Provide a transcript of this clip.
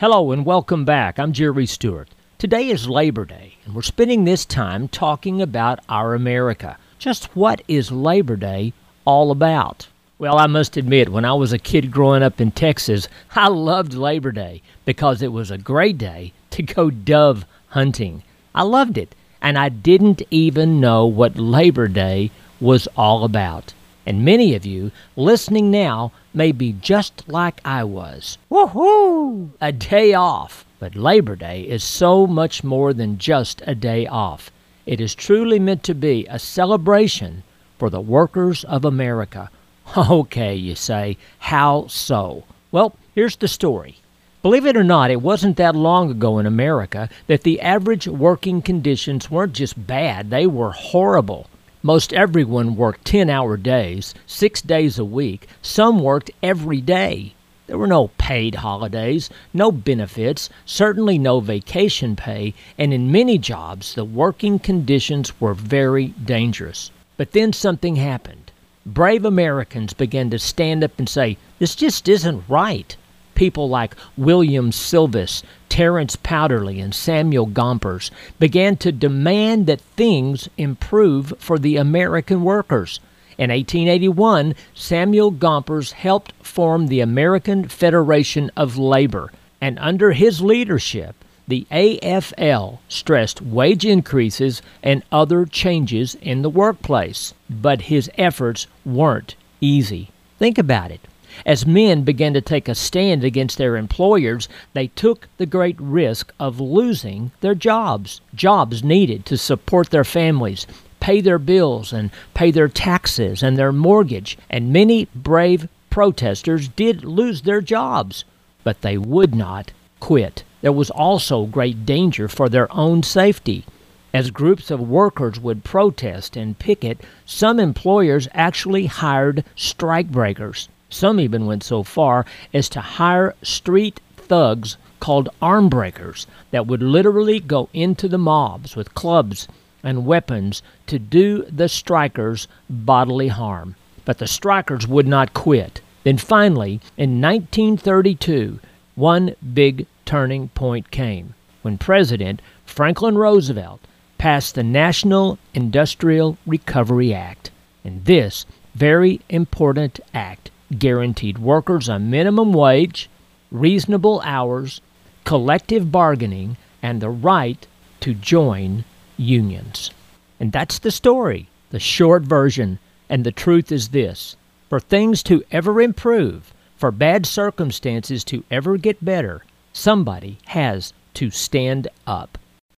Hello and welcome back. I'm Jerry Stewart. Today is Labor Day, and we're spending this time talking about our America. Just what is Labor Day all about? Well, I must admit, when I was a kid growing up in Texas, I loved Labor Day because it was a great day to go dove hunting. I loved it, and I didn't even know what Labor Day was all about. And many of you listening now may be just like I was. Woohoo! A day off. But Labor Day is so much more than just a day off. It is truly meant to be a celebration for the workers of America. Okay, you say, how so? Well, here's the story. Believe it or not, it wasn't that long ago in America that the average working conditions weren't just bad, they were horrible. Most everyone worked 10 hour days, six days a week. Some worked every day. There were no paid holidays, no benefits, certainly no vacation pay, and in many jobs the working conditions were very dangerous. But then something happened. Brave Americans began to stand up and say, This just isn't right people like William Sylvis, Terence Powderly, and Samuel Gompers began to demand that things improve for the American workers. In 1881, Samuel Gompers helped form the American Federation of Labor, and under his leadership, the AFL stressed wage increases and other changes in the workplace. But his efforts weren't easy. Think about it. As men began to take a stand against their employers, they took the great risk of losing their jobs, jobs needed to support their families, pay their bills, and pay their taxes and their mortgage. And many brave protesters did lose their jobs, but they would not quit. There was also great danger for their own safety. As groups of workers would protest and picket, some employers actually hired strikebreakers. Some even went so far as to hire street thugs called arm breakers that would literally go into the mobs with clubs and weapons to do the strikers bodily harm. But the strikers would not quit. Then finally, in 1932, one big turning point came when President Franklin Roosevelt passed the National Industrial Recovery Act. And this very important act guaranteed workers a minimum wage, reasonable hours, collective bargaining, and the right to join unions. And that's the story, the short version. And the truth is this for things to ever improve, for bad circumstances to ever get better, somebody has to stand up.